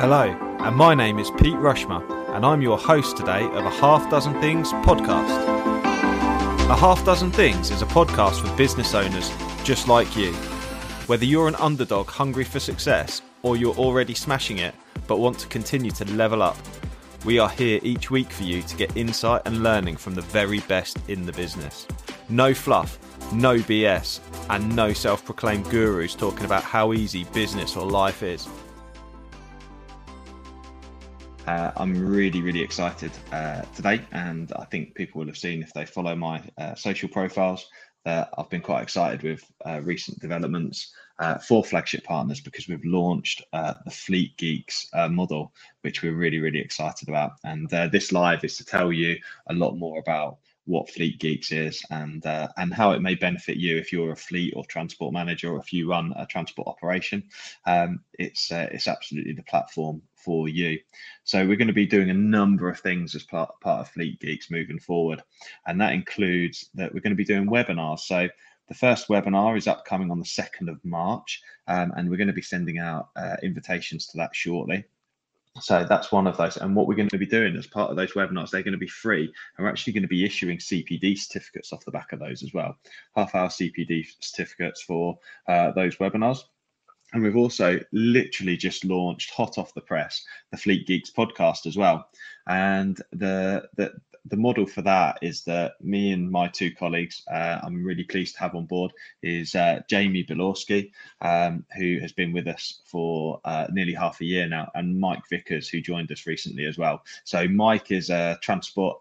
Hello, and my name is Pete Rushmer, and I'm your host today of a Half Dozen Things podcast. A Half Dozen Things is a podcast for business owners just like you. Whether you're an underdog hungry for success or you're already smashing it but want to continue to level up, we are here each week for you to get insight and learning from the very best in the business. No fluff, no BS, and no self proclaimed gurus talking about how easy business or life is. Uh, I'm really, really excited uh, today, and I think people will have seen if they follow my uh, social profiles that I've been quite excited with uh, recent developments uh, for flagship partners because we've launched uh, the Fleet Geeks model, which we're really, really excited about. And this live is to tell you a lot more about what Fleet Geeks is and uh, and how it may benefit you if you're a fleet or transport manager or if you run a transport operation. Um, it's uh, it's absolutely the platform for you. So we're going to be doing a number of things as part part of Fleet Geeks moving forward, and that includes that we're going to be doing webinars. So the first webinar is upcoming on the 2nd of March, um, and we're going to be sending out uh, invitations to that shortly. So that's one of those. And what we're going to be doing as part of those webinars, they're going to be free. And we're actually going to be issuing CPD certificates off the back of those as well. Half hour CPD certificates for uh, those webinars. And we've also literally just launched hot off the press the Fleet Geeks podcast as well. And the the the model for that is that me and my two colleagues, uh, I'm really pleased to have on board, is uh, Jamie Bilorski, um, who has been with us for uh, nearly half a year now, and Mike Vickers, who joined us recently as well. So Mike is a transport,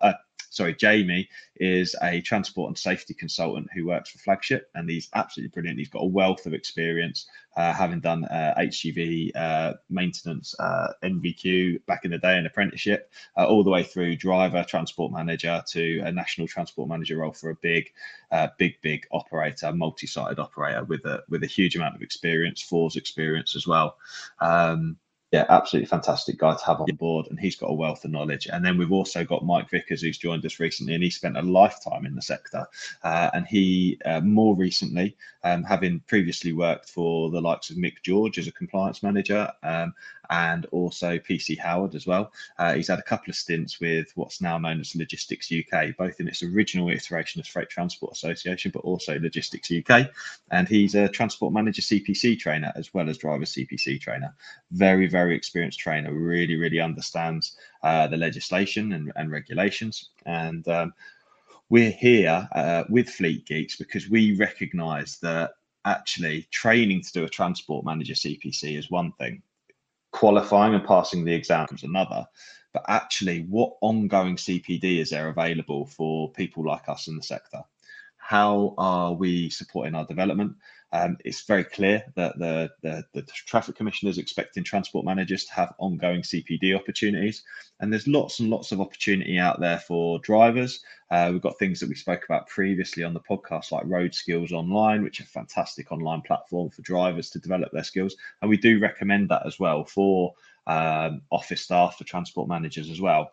sorry, Jamie is a transport and safety consultant who works for Flagship, and he's absolutely brilliant. He's got a wealth of experience, uh, having done uh, HGV uh, maintenance, uh, NVQ back in the day, an apprenticeship, uh, all the way through driver, transport manager to a national transport manager role for a big, uh, big, big operator, multi-sided operator with a with a huge amount of experience, FORS experience as well. Um, yeah, absolutely fantastic guy to have on board, and he's got a wealth of knowledge. And then we've also got Mike Vickers, who's joined us recently, and he spent a lifetime in the sector. Uh, and he, uh, more recently, um, having previously worked for the likes of Mick George as a compliance manager, um, and also PC Howard as well. Uh, he's had a couple of stints with what's now known as Logistics UK, both in its original iteration as Freight Transport Association, but also Logistics UK. And he's a transport manager CPC trainer as well as driver CPC trainer. Very, very experienced trainer, really, really understands uh, the legislation and, and regulations. And um, we're here uh, with Fleet Geeks because we recognize that actually training to do a transport manager CPC is one thing qualifying and passing the exams another. But actually what ongoing cpd is there available for people like us in the sector? How are we supporting our development um, it's very clear that the, the, the traffic commissioner is expecting transport managers to have ongoing CPD opportunities, and there's lots and lots of opportunity out there for drivers. Uh, we've got things that we spoke about previously on the podcast, like Road Skills Online, which is a fantastic online platform for drivers to develop their skills, and we do recommend that as well for um, office staff, for transport managers as well.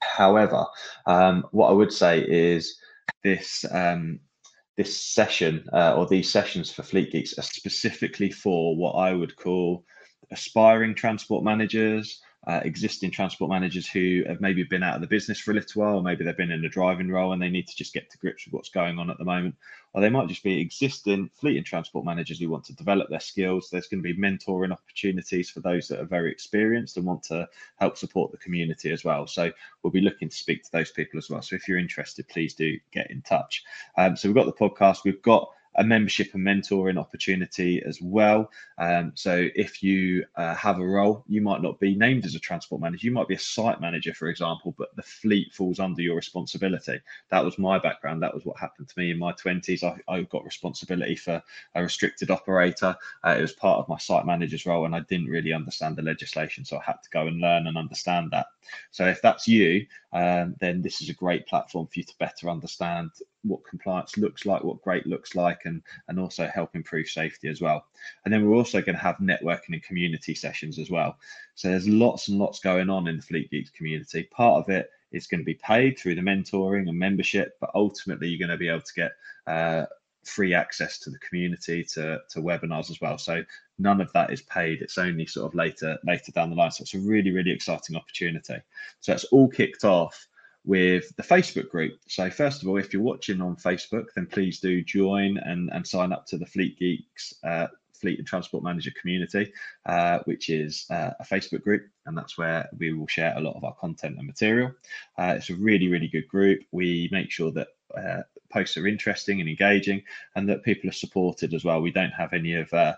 However, um, what I would say is this um, this session uh, or these sessions for Fleet Geeks are specifically for what I would call aspiring transport managers, uh, existing transport managers who have maybe been out of the business for a little while, or maybe they've been in a driving role and they need to just get to grips with what's going on at the moment. Or they might just be existing fleet and transport managers who want to develop their skills. There's going to be mentoring opportunities for those that are very experienced and want to help support the community as well. So we'll be looking to speak to those people as well. So if you're interested, please do get in touch. Um, so we've got the podcast, we've got a membership and mentoring opportunity as well. Um, so if you uh, have a role, you might not be named as a transport manager. You might be a site manager, for example, but the fleet falls under your responsibility. That was my background. That was what happened to me in my 20s. I, I got responsibility for a restricted operator. Uh, it was part of my site manager's role, and I didn't really understand the legislation. So I had to go and learn and understand that. So if that's you, um, then this is a great platform for you to better understand what compliance looks like, what great looks like, and and also help improve safety as well. And then we're also going to have networking and community sessions as well. So there's lots and lots going on in the Fleet Geeks community. Part of it is going to be paid through the mentoring and membership, but ultimately you're going to be able to get uh, free access to the community, to, to webinars as well. So none of that is paid. It's only sort of later later down the line. So it's a really, really exciting opportunity. So it's all kicked off with the Facebook group. So first of all, if you're watching on Facebook, then please do join and, and sign up to the Fleet Geeks uh, Fleet and Transport Manager community, uh, which is uh, a Facebook group, and that's where we will share a lot of our content and material. Uh, it's a really, really good group. We make sure that uh, posts are interesting and engaging, and that people are supported as well. We don't have any of uh,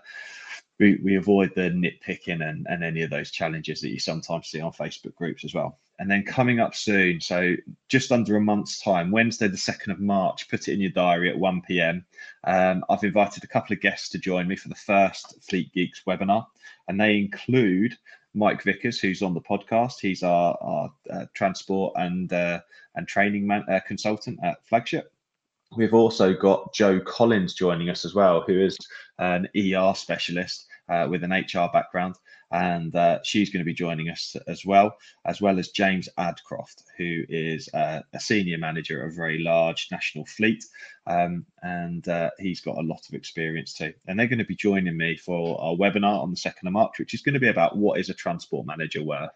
we, we avoid the nitpicking and, and any of those challenges that you sometimes see on Facebook groups as well. And then coming up soon, so just under a month's time, Wednesday, the 2nd of March, put it in your diary at 1 p.m. Um, I've invited a couple of guests to join me for the first Fleet Geeks webinar, and they include Mike Vickers, who's on the podcast. He's our, our uh, transport and uh, and training man, uh, consultant at Flagship. We've also got Joe Collins joining us as well, who is an ER specialist uh, with an HR background, and uh, she's going to be joining us as well, as well as James Adcroft, who is uh, a senior manager of a very large national fleet, um, and uh, he's got a lot of experience too. And they're going to be joining me for our webinar on the second of March, which is going to be about what is a transport manager worth,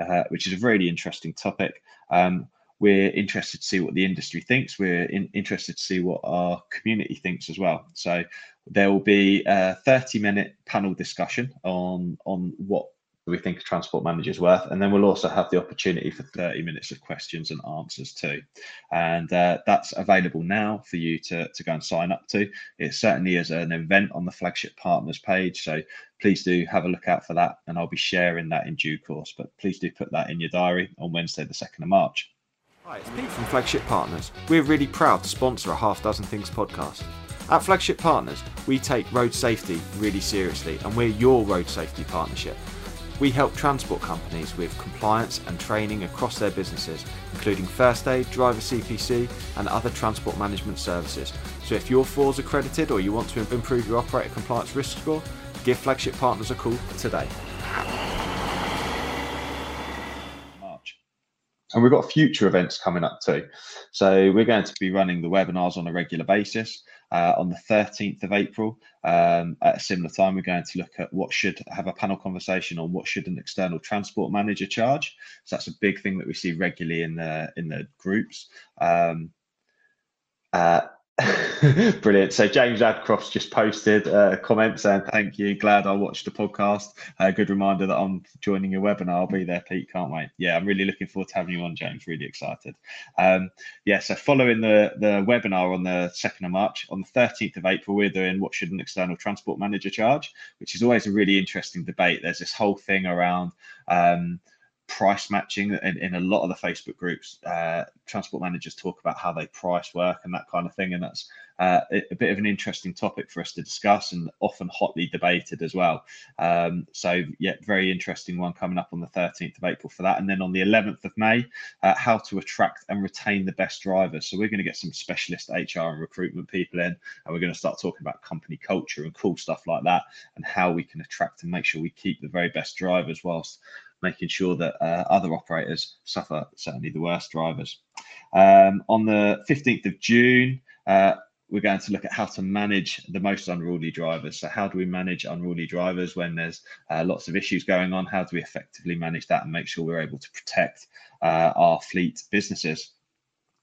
uh, which is a really interesting topic. Um, we're interested to see what the industry thinks. We're in, interested to see what our community thinks as well. So there will be a 30 minute panel discussion on on what we think a transport manager is worth. And then we'll also have the opportunity for 30 minutes of questions and answers too. And uh, that's available now for you to, to go and sign up to. It certainly is an event on the flagship partners page. So please do have a look out for that. And I'll be sharing that in due course. But please do put that in your diary on Wednesday, the 2nd of March. Hi, it's Pete from Flagship Partners. We're really proud to sponsor a Half Dozen Things podcast. At Flagship Partners, we take road safety really seriously and we're your road safety partnership. We help transport companies with compliance and training across their businesses, including first aid, driver CPC, and other transport management services. So if you're FORS accredited or you want to improve your operator compliance risk score, give Flagship Partners a call today. And we've got future events coming up too. So we're going to be running the webinars on a regular basis. Uh, on the 13th of April, um, at a similar time, we're going to look at what should have a panel conversation on what should an external transport manager charge. So that's a big thing that we see regularly in the in the groups. Um, uh, Brilliant. So James Adcroft's just posted a comment saying, Thank you. Glad I watched the podcast. A good reminder that I'm joining your webinar. I'll be there, Pete. Can't wait. Yeah, I'm really looking forward to having you on, James. Really excited. Um, yeah, so following the, the webinar on the 2nd of March, on the 13th of April, we're doing What Should an External Transport Manager Charge, which is always a really interesting debate. There's this whole thing around. Um, price matching in, in a lot of the Facebook groups. Uh, transport managers talk about how they price work and that kind of thing, and that's uh, a bit of an interesting topic for us to discuss and often hotly debated as well. Um, so, yeah, very interesting one coming up on the 13th of April for that. And then on the 11th of May, uh, how to attract and retain the best drivers. So, we're going to get some specialist HR and recruitment people in, and we're going to start talking about company culture and cool stuff like that and how we can attract and make sure we keep the very best drivers whilst making sure that uh, other operators suffer certainly the worst drivers. Um, on the 15th of June, uh, we're going to look at how to manage the most unruly drivers. So, how do we manage unruly drivers when there's uh, lots of issues going on? How do we effectively manage that and make sure we're able to protect uh, our fleet businesses?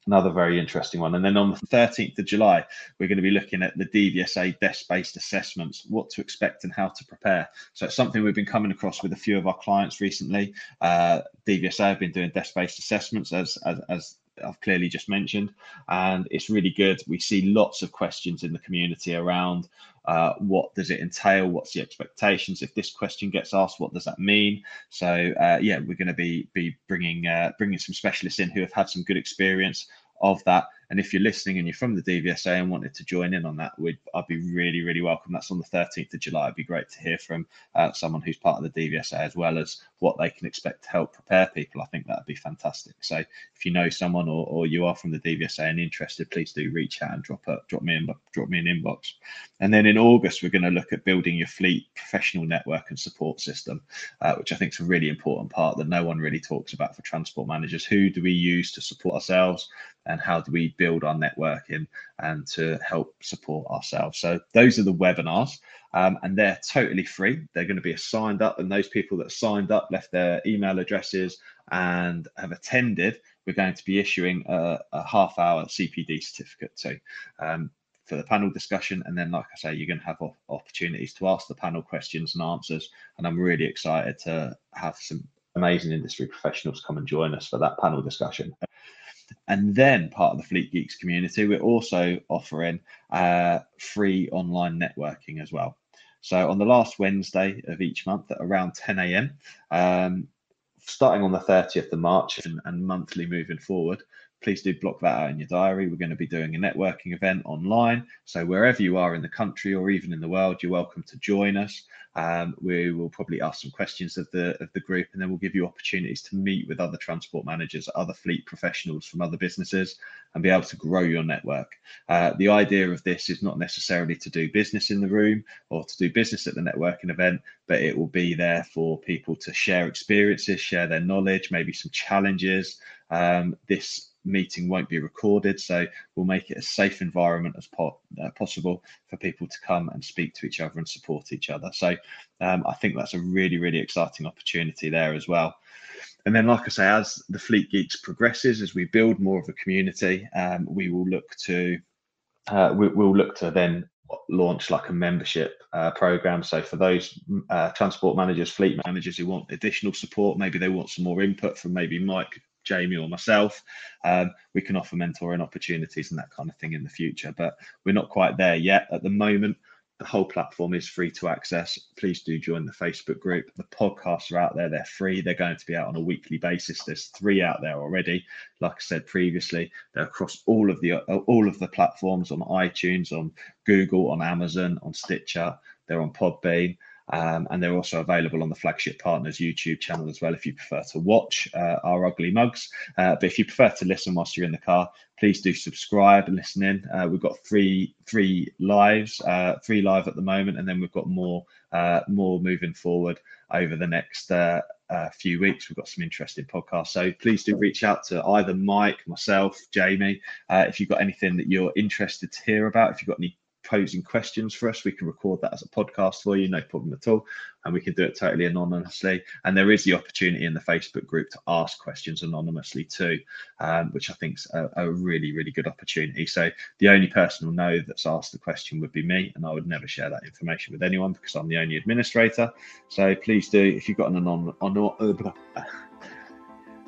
Another very interesting one. And then on the 13th of July, we're going to be looking at the DVSA desk based assessments, what to expect and how to prepare. So it's something we've been coming across with a few of our clients recently. Uh, DVSA have been doing desk based assessments as, as, as I've clearly just mentioned, and it's really good. We see lots of questions in the community around uh, what does it entail, what's the expectations. If this question gets asked, what does that mean? So uh, yeah, we're going to be be bringing uh, bringing some specialists in who have had some good experience of that and if you're listening and you're from the DVSA and wanted to join in on that, we'd, I'd be really, really welcome. That's on the 13th of July. It'd be great to hear from uh, someone who's part of the DVSA as well as what they can expect to help prepare people. I think that'd be fantastic. So if you know someone or, or you are from the DVSA and interested, please do reach out and drop a, drop me in, drop me an inbox. And then in August, we're going to look at building your fleet professional network and support system, uh, which I think is a really important part that no one really talks about for transport managers. Who do we use to support ourselves? And how do we build our networking and to help support ourselves. So those are the webinars. Um, and they're totally free. They're going to be signed up, and those people that signed up left their email addresses and have attended, we're going to be issuing a, a half hour CPD certificate to. Um, for the panel discussion. And then, like I say, you're going to have opportunities to ask the panel questions and answers. And I'm really excited to have some amazing industry professionals come and join us for that panel discussion. And then, part of the Fleet Geeks community, we're also offering uh, free online networking as well. So, on the last Wednesday of each month at around 10 a.m., um, starting on the 30th of March and, and monthly moving forward, please do block that out in your diary. We're going to be doing a networking event online. So wherever you are in the country or even in the world, you're welcome to join us. Um, we will probably ask some questions of the of the group, and then we'll give you opportunities to meet with other transport managers, other fleet professionals from other businesses, and be able to grow your network. Uh, the idea of this is not necessarily to do business in the room or to do business at the networking event, but it will be there for people to share experiences, share their knowledge, maybe some challenges. Um, this meeting won't be recorded, so we'll make it a safe environment as po- uh, possible for people to come and speak to each other and support each other. So um, I think that's a really, really exciting opportunity there as well. And then, like I say, as the Fleet Geeks progresses, as we build more of a community, um, we will look to uh, we, will look to then launch like a membership uh, program. So for those uh, transport managers, fleet managers who want additional support, maybe they want some more input from maybe Mike Jamie or myself, um, we can offer mentoring opportunities and that kind of thing in the future. But we're not quite there yet at the moment. The whole platform is free to access. Please do join the Facebook group. The podcasts are out there, they're free. They're going to be out on a weekly basis. There's three out there already. Like I said previously, they're across all of the all of the platforms on iTunes, on Google, on Amazon, on Stitcher, they're on Podbean. Um, and they're also available on the Flagship Partners YouTube channel as well if you prefer to watch uh, our ugly mugs. Uh, but if you prefer to listen whilst you're in the car, please do subscribe and listen in. Uh, we've got three three lives, uh, three live at the moment, and then we've got more uh, more moving forward over the next uh, few weeks. We've got some interesting podcasts. So please do reach out to either Mike, myself, Jamie, if you've got anything that you're interested to hear about. If you've got any posing questions for us, we can record that as a podcast for you, no problem at all. And we can do it totally anonymously. And there is the opportunity in the Facebook group to ask questions anonymously too, um, which I think is a, a, really, really good opportunity. So the only person who'll know that's asked the question would be me, and I would never share that information with anyone because I'm the only administrator. So please do, if you've got an anonymous, uh,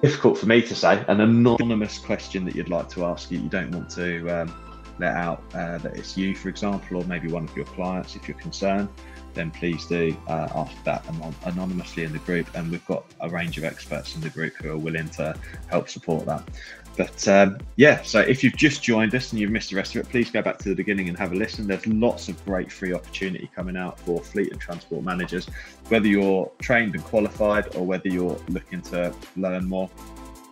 difficult for me to say, an anonymous question that you'd like to ask, you, you don't want to. Um, let out uh, that it's you, for example, or maybe one of your clients if you're concerned, then please do uh, ask that anonymously in the group. And we've got a range of experts in the group who are willing to help support that. But um, yeah, so if you've just joined us and you've missed the rest of it, please go back to the beginning and have a listen. There's lots of great free opportunity coming out for fleet and transport managers, whether you're trained and qualified or whether you're looking to learn more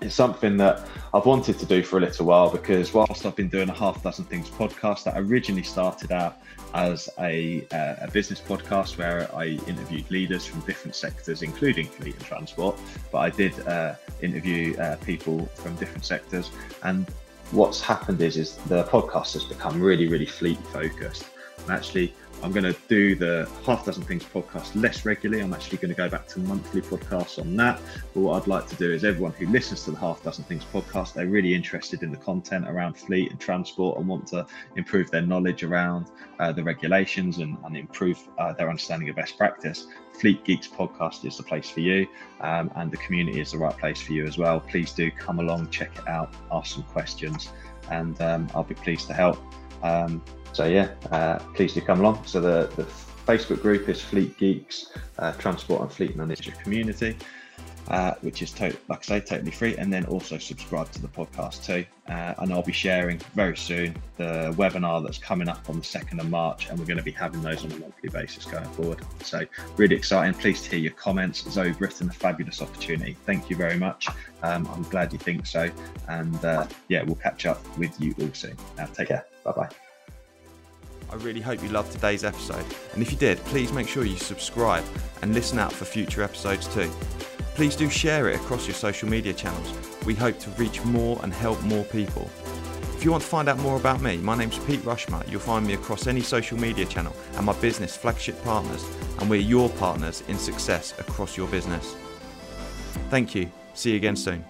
it's something that I've wanted to do for a little while because whilst I've been doing a half dozen things podcast that originally started out as a, uh, a business podcast where I interviewed leaders from different sectors, including fleet and transport, but I did uh, interview uh, people from different sectors. And what's happened is, is the podcast has become really, really fleet focused. And actually, I'm going to do the Half Dozen Things podcast less regularly. I'm actually going to go back to monthly podcasts on that. But what I'd like to do is everyone who listens to the Half Dozen Things podcast, they're really interested in the content around fleet and transport and want to improve their knowledge around uh, the regulations and, and improve uh, their understanding of best practice. Fleet Geeks podcast is the place for you, um, and the community is the right place for you as well. Please do come along, check it out, ask some questions, and um, I'll be pleased to help. Um, so yeah, uh, please do come along. So the, the Facebook group is Fleet Geeks uh, Transport and Fleet Manager Community, uh, which is to- like I say totally free. And then also subscribe to the podcast too. Uh, and I'll be sharing very soon the webinar that's coming up on the second of March, and we're going to be having those on a monthly basis going forward. So really exciting. Please to hear your comments. Zoe Britton, a fabulous opportunity. Thank you very much. Um, I'm glad you think so. And uh, yeah, we'll catch up with you all soon. Now take care. Bye bye. I really hope you loved today's episode, and if you did, please make sure you subscribe and listen out for future episodes too. Please do share it across your social media channels. We hope to reach more and help more people. If you want to find out more about me, my name's Pete Rushmer. You'll find me across any social media channel and my business flagship partners, and we're your partners in success across your business. Thank you. See you again soon.